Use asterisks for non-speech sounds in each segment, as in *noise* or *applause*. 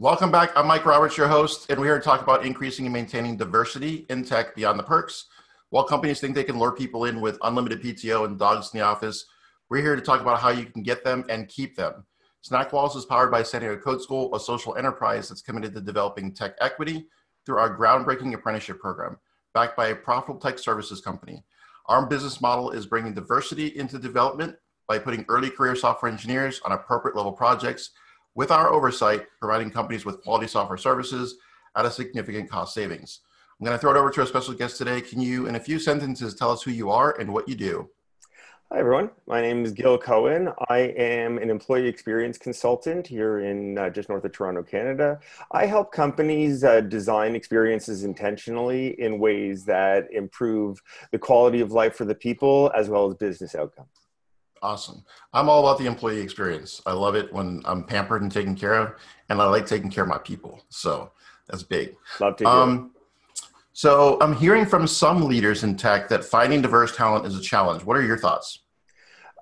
Welcome back. I'm Mike Roberts, your host, and we're here to talk about increasing and maintaining diversity in tech beyond the perks. While companies think they can lure people in with unlimited PTO and dogs in the office, we're here to talk about how you can get them and keep them. SnackWalls is powered by San Diego Code School, a social enterprise that's committed to developing tech equity through our groundbreaking apprenticeship program, backed by a profitable tech services company. Our business model is bringing diversity into development by putting early career software engineers on appropriate level projects with our oversight, providing companies with quality software services at a significant cost savings. I'm going to throw it over to our special guest today. Can you, in a few sentences, tell us who you are and what you do? Hi, everyone. My name is Gil Cohen. I am an employee experience consultant here in uh, just north of Toronto, Canada. I help companies uh, design experiences intentionally in ways that improve the quality of life for the people as well as business outcomes. Awesome. I'm all about the employee experience. I love it when I'm pampered and taken care of, and I like taking care of my people. So that's big. Love to hear. Um, so I'm hearing from some leaders in tech that finding diverse talent is a challenge. What are your thoughts?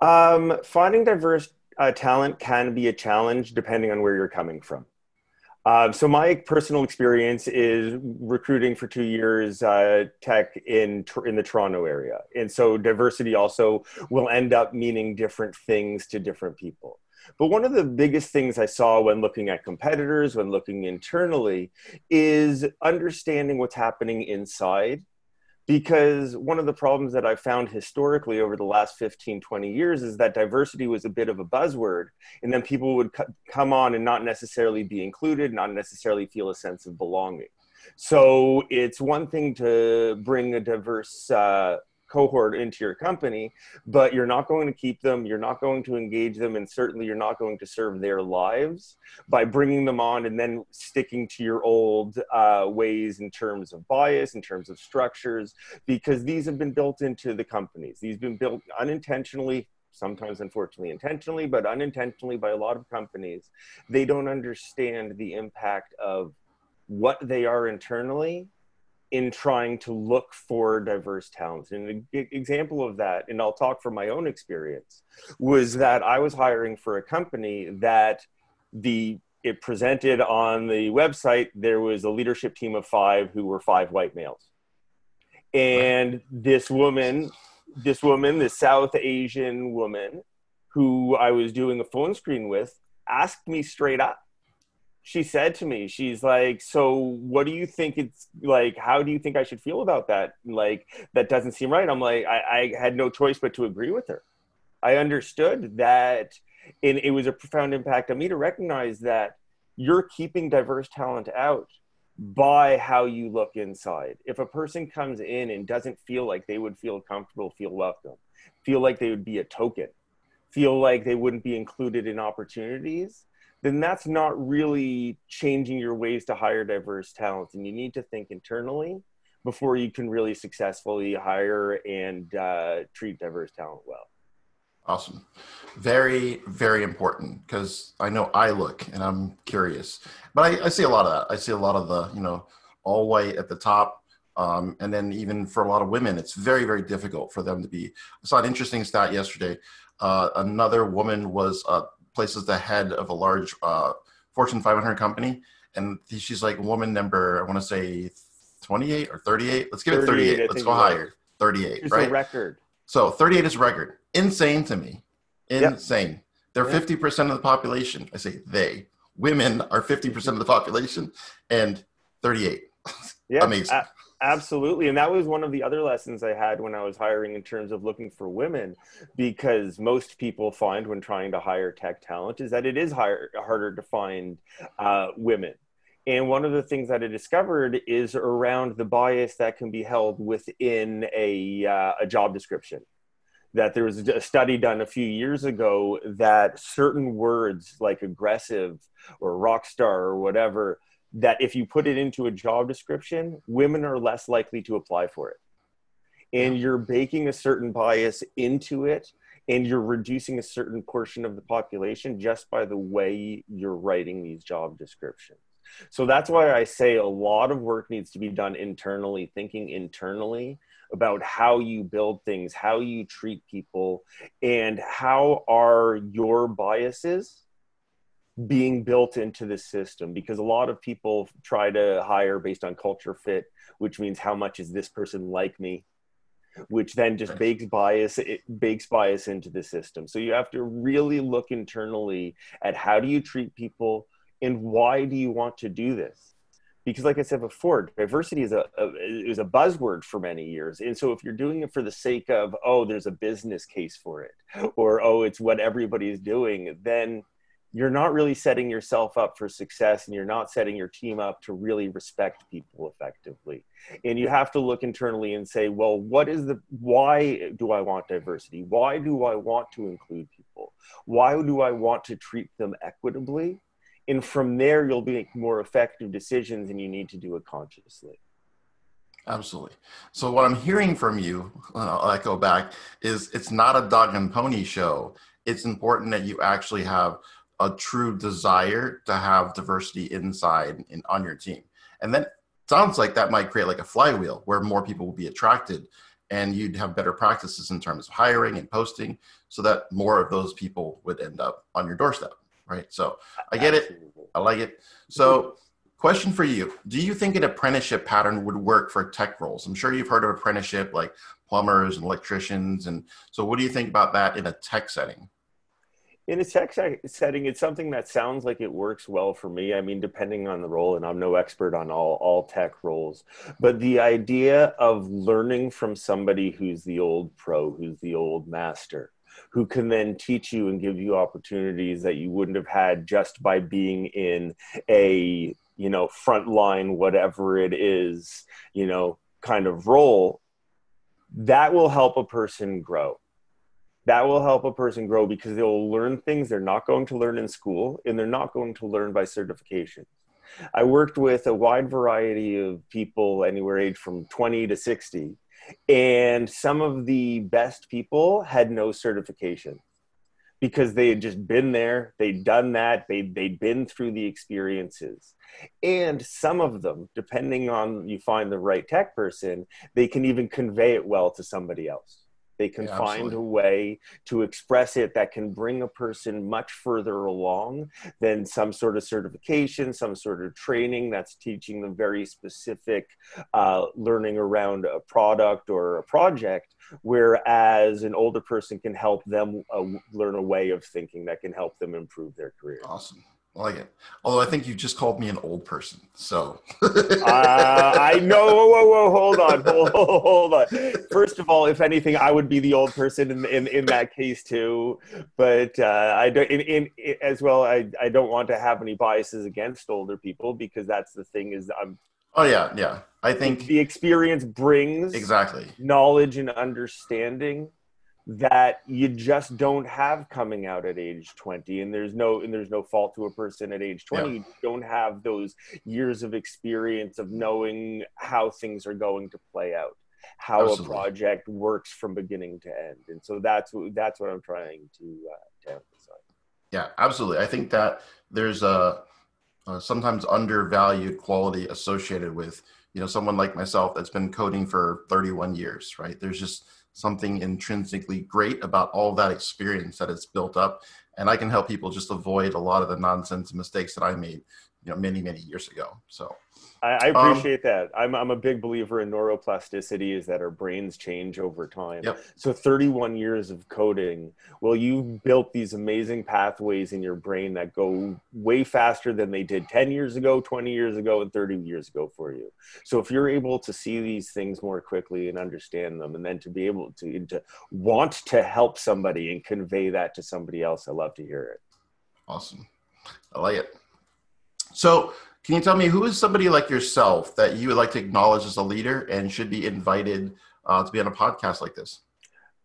Um, finding diverse uh, talent can be a challenge depending on where you're coming from. Uh, so my personal experience is recruiting for two years uh, tech in in the Toronto area, and so diversity also will end up meaning different things to different people. But one of the biggest things I saw when looking at competitors, when looking internally, is understanding what's happening inside because one of the problems that I've found historically over the last 15, 20 years is that diversity was a bit of a buzzword. And then people would come on and not necessarily be included, not necessarily feel a sense of belonging. So it's one thing to bring a diverse uh, cohort into your company, but you're not going to keep them, you're not going to engage them, and certainly you're not going to serve their lives by bringing them on and then sticking to your old uh, ways in terms of bias, in terms of structures, because these have been built into the companies. These have been built unintentionally sometimes unfortunately intentionally, but unintentionally by a lot of companies, they don't understand the impact of what they are internally in trying to look for diverse talents. And an example of that, and I'll talk from my own experience, was that I was hiring for a company that the it presented on the website there was a leadership team of five who were five white males. And this woman, this woman, this South Asian woman who I was doing a phone screen with, asked me straight up she said to me, she's like, So what do you think it's like? How do you think I should feel about that? Like, that doesn't seem right. I'm like, I, I had no choice but to agree with her. I understood that, and it was a profound impact on me to recognize that you're keeping diverse talent out by how you look inside. If a person comes in and doesn't feel like they would feel comfortable, feel welcome, feel like they would be a token, feel like they wouldn't be included in opportunities, then that's not really changing your ways to hire diverse talent. And you need to think internally before you can really successfully hire and uh, treat diverse talent well. Awesome. Very, very important because I know I look and I'm curious, but I, I, see a lot of that. I see a lot of the, you know, all white at the top. Um, and then even for a lot of women, it's very, very difficult for them to be. I saw an interesting stat yesterday. Uh, another woman was uh, places the head of a large uh, Fortune 500 company, and she's like woman number I want to say 28 or 38. Let's give it 38. Let's go higher. 38. It's right. Record. So 38 is record. Insane to me. Insane. Yep. They're yep. 50% of the population. I say they. Women are 50% of the population, and 38. *laughs* Yeah, amazing. Absolutely. And that was one of the other lessons I had when I was hiring in terms of looking for women, because most people find when trying to hire tech talent is that it is higher, harder to find uh, women. And one of the things that I discovered is around the bias that can be held within a, uh, a job description. That there was a study done a few years ago that certain words like aggressive or rock star or whatever that if you put it into a job description, women are less likely to apply for it. And you're baking a certain bias into it and you're reducing a certain portion of the population just by the way you're writing these job descriptions. So that's why I say a lot of work needs to be done internally, thinking internally about how you build things, how you treat people, and how are your biases being built into the system because a lot of people try to hire based on culture fit, which means how much is this person like me, which then just bakes bias it bakes bias into the system. So you have to really look internally at how do you treat people and why do you want to do this? Because, like I said before, diversity is a, a is a buzzword for many years, and so if you're doing it for the sake of oh, there's a business case for it, or oh, it's what everybody's doing, then you're not really setting yourself up for success and you're not setting your team up to really respect people effectively. And you have to look internally and say well what is the why do i want diversity? Why do i want to include people? Why do i want to treat them equitably? And from there you'll make more effective decisions and you need to do it consciously. Absolutely. So what i'm hearing from you i'll echo back is it's not a dog and pony show. It's important that you actually have a true desire to have diversity inside and on your team. And then sounds like that might create like a flywheel where more people will be attracted and you'd have better practices in terms of hiring and posting so that more of those people would end up on your doorstep right? So i get it. I like it. So question for you. Do you think an apprenticeship pattern would work for tech roles? I'm sure you've heard of apprenticeship like plumbers and electricians and so what do you think about that in a tech setting in a tech setting it's something that sounds like it works well for me. I mean depending on the role and i'm no expert on all, all tech roles but the idea of learning from somebody who's the old pro who's the old master who can then teach you and give you opportunities that you wouldn't have had just by being in a you know frontline whatever it is you know kind of role that will help a person grow that will help a person grow because they will learn things they're not going to learn in school and they're not going to learn by certification. I worked with a wide variety of people, anywhere age from 20 to 60, and some of the best people had no certification because they had just been there, they'd done that, they, they'd been through the experiences. And some of them, depending on you find the right tech person, they can even convey it well to somebody else. They can yeah, find a way to express it that can bring a person much further along than some sort of certification, some sort of training that's teaching them very specific uh, learning around a product or a project. Whereas an older person can help them uh, learn a way of thinking that can help them improve their career. Awesome. I like it. Although I think you just called me an old person. So *laughs* uh, I know. Whoa, whoa, whoa! Hold on, *laughs* hold, hold on. First of all, if anything, I would be the old person in in, in that case too. But uh, I don't. In, in, in, as well, I I don't want to have any biases against older people because that's the thing. Is I'm. Oh yeah, yeah. I think the experience brings exactly knowledge and understanding that you just don't have coming out at age 20 and there's no and there's no fault to a person at age 20 yeah. you don't have those years of experience of knowing how things are going to play out how Absolutely. a project works from beginning to end. And so that's what that's what i'm trying to, uh, to emphasize. Yeah absolutely. I think that there's a, a sometimes undervalued quality associated with you know someone like myself that's been coding for 31 years right? There's just something intrinsically great about all that experience that it's built up and i can help people just avoid a lot of the nonsense and mistakes that i made you know many many years ago so I, I um, appreciate um, that. I'm, I'm a big believer in neuroplasticity is that our brains change over time. Yep. So 31 years of coding, well, you built these amazing pathways in your brain that go way faster than they did 10 years ago, 20 years ago, and 30 years ago for you. So if you're able to see these things more quickly and understand them, and then to be able to, to want to help somebody and convey that to somebody else, I love to hear it. Awesome. I like it. So can you tell me who is somebody like yourself that you would like to acknowledge as a leader and should be invited uh, to be on a podcast like this?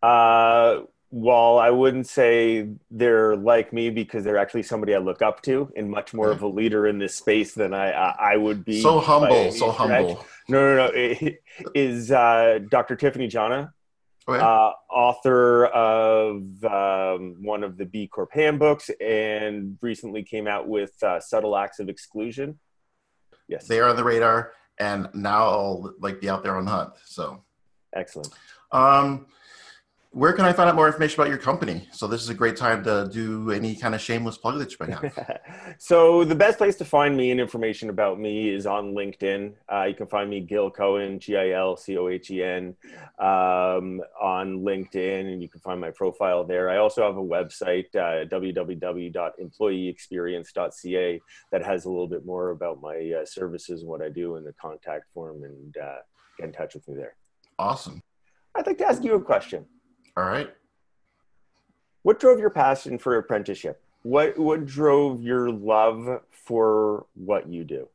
Uh, well, I wouldn't say they're like me because they're actually somebody I look up to and much more of a leader in this space than I I, I would be. So humble, so humble. No, no, no. It, *laughs* is uh, Dr. Tiffany Jana, okay. uh, author of um, one of the B Corp handbooks, and recently came out with uh, Subtle Acts of Exclusion. Yes. They are on the radar and now I'll like be out there on the hunt. So excellent. Um, where can I find out more information about your company? So this is a great time to do any kind of shameless plug that you might have. *laughs* so the best place to find me and information about me is on LinkedIn. Uh, you can find me Gil Cohen, G-I-L-C-O-H-E-N, um, on LinkedIn, and you can find my profile there. I also have a website, uh, www.employeeexperience.ca, that has a little bit more about my uh, services and what I do in the contact form, and uh, get in touch with me there. Awesome. I'd like to ask you a question. All right. What drove your passion for apprenticeship? What what drove your love for what you do?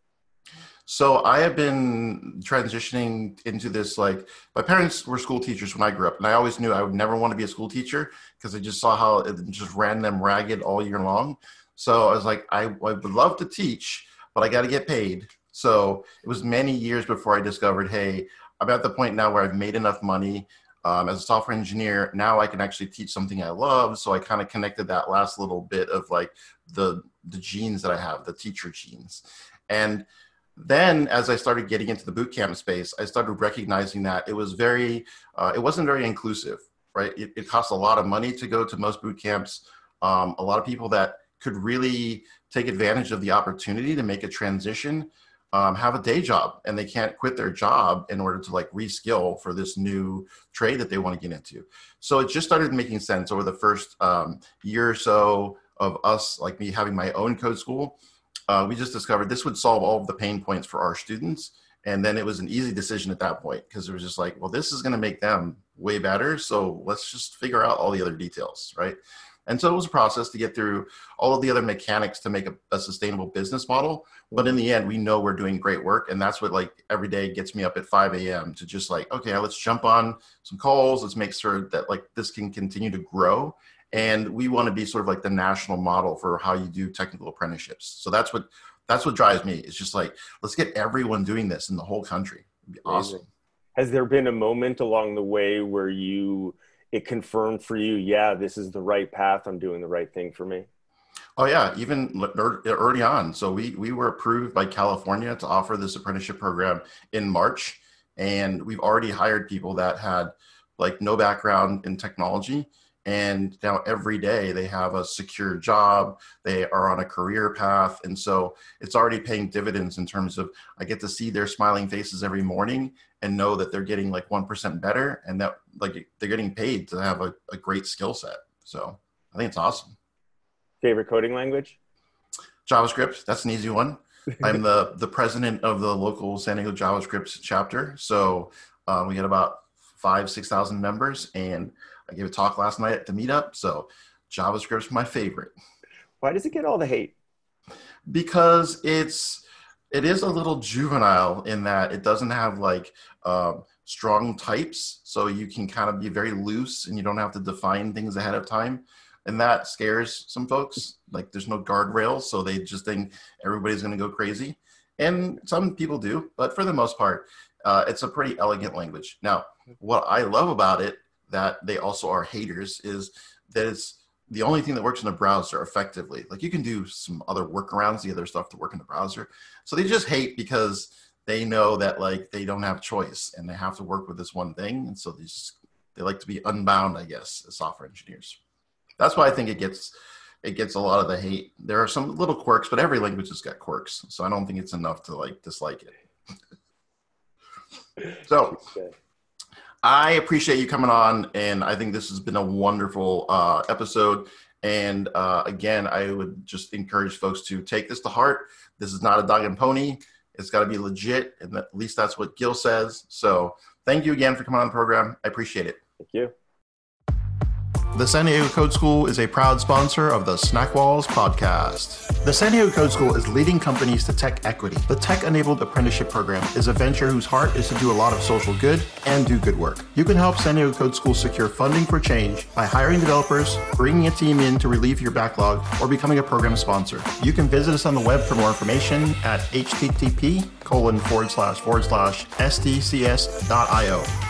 So I have been transitioning into this. Like my parents were school teachers when I grew up, and I always knew I would never want to be a school teacher because I just saw how it just ran them ragged all year long. So I was like, I, I would love to teach, but I got to get paid. So it was many years before I discovered, hey, I'm at the point now where I've made enough money um, as a software engineer now i can actually teach something i love so i kind of connected that last little bit of like the the genes that i have the teacher genes. And then as i started getting into the bootcamp space i started recognizing that it was very uh, it wasn't very inclusive right? It, it costs a lot of money to go to most boot camps. Um, a lot of people that could really take advantage of the opportunity to make a transition um, have a day job and they can't quit their job in order to like reskill for this new trade that they want to get into. So it just started making sense over the first um, year or so of us, like me having my own code school. Uh, we just discovered this would solve all of the pain points for our students. And then it was an easy decision at that point because it was just like, well, this is going to make them way better. So let's just figure out all the other details, right? And so it was a process to get through all of the other mechanics to make a, a, sustainable business model. But in the end, we know we're doing great work. And that's what like every day gets me up at 5 a.m. to just like, okay, let's jump on some calls. Let's make sure that like this can continue to grow. And we want to be sort of like the national model for how you do technical apprenticeships. So that's what that's what drives me. It's just like, let's get everyone doing this in the whole country. It'd be awesome. Has there been a moment along the way where you it confirmed for you, yeah, this is the right path. I'm doing the right thing for me? Oh yeah, even er, early on. So we we were approved by California to offer this apprenticeship program in March, and we've already hired people that had like no background in technology, and now every day they have a secure job. They are on a career path, and so it's already paying dividends in terms of I get to see their smiling faces every morning, and know that they're getting like 1% better and that like they're getting paid to have a, a great skill set. So I think it's awesome. Favorite coding language? JavaScript. That's an easy one. *laughs* I'm the, the president of the local San Diego JavaScript chapter. So uh, we get about five, 6,000 members. And I gave a talk last night at the meetup. So JavaScript's my favorite. Why does it get all the hate? Because it's it is a little juvenile in that it doesn't have like um, strong types, so you can kind of be very loose and you don't have to define things ahead of time. And that scares some folks. Like there's no guardrails, so they just think everybody's going to go crazy. And some people do, but for the most part, uh, it's a pretty elegant language. Now, what I love about it that they also are haters is that it's the only thing that works in a browser effectively. Like you can do some other workarounds, the other stuff to work in the browser. So they just hate because they know that like they don't have choice and they have to work with this one thing. And so they just they like to be unbound, I guess, as software engineers. That's why I think it gets it gets a lot of the hate. There are some little quirks, but every language has got quirks. So I don't think it's enough to like dislike it. *laughs* so I appreciate you coming on, and I think this has been a wonderful uh, episode. And uh, again, I would just encourage folks to take this to heart. This is not a dog and pony. It's got to be legit, and at least that's what Gil says. So, thank you again for coming on the program. I appreciate it. Thank you. The San Diego Code School is a proud sponsor of the Snack Walls podcast. The San Diego Code School is leading companies to tech equity. The tech enabled apprenticeship program is a venture whose heart is to do a lot of social good and do good work. You can help San Diego Code School secure funding for change by hiring developers, bringing a team in to relieve your backlog, or becoming a program sponsor. You can visit us on the web for more information at http colon forward slash forward slash sdcs.io.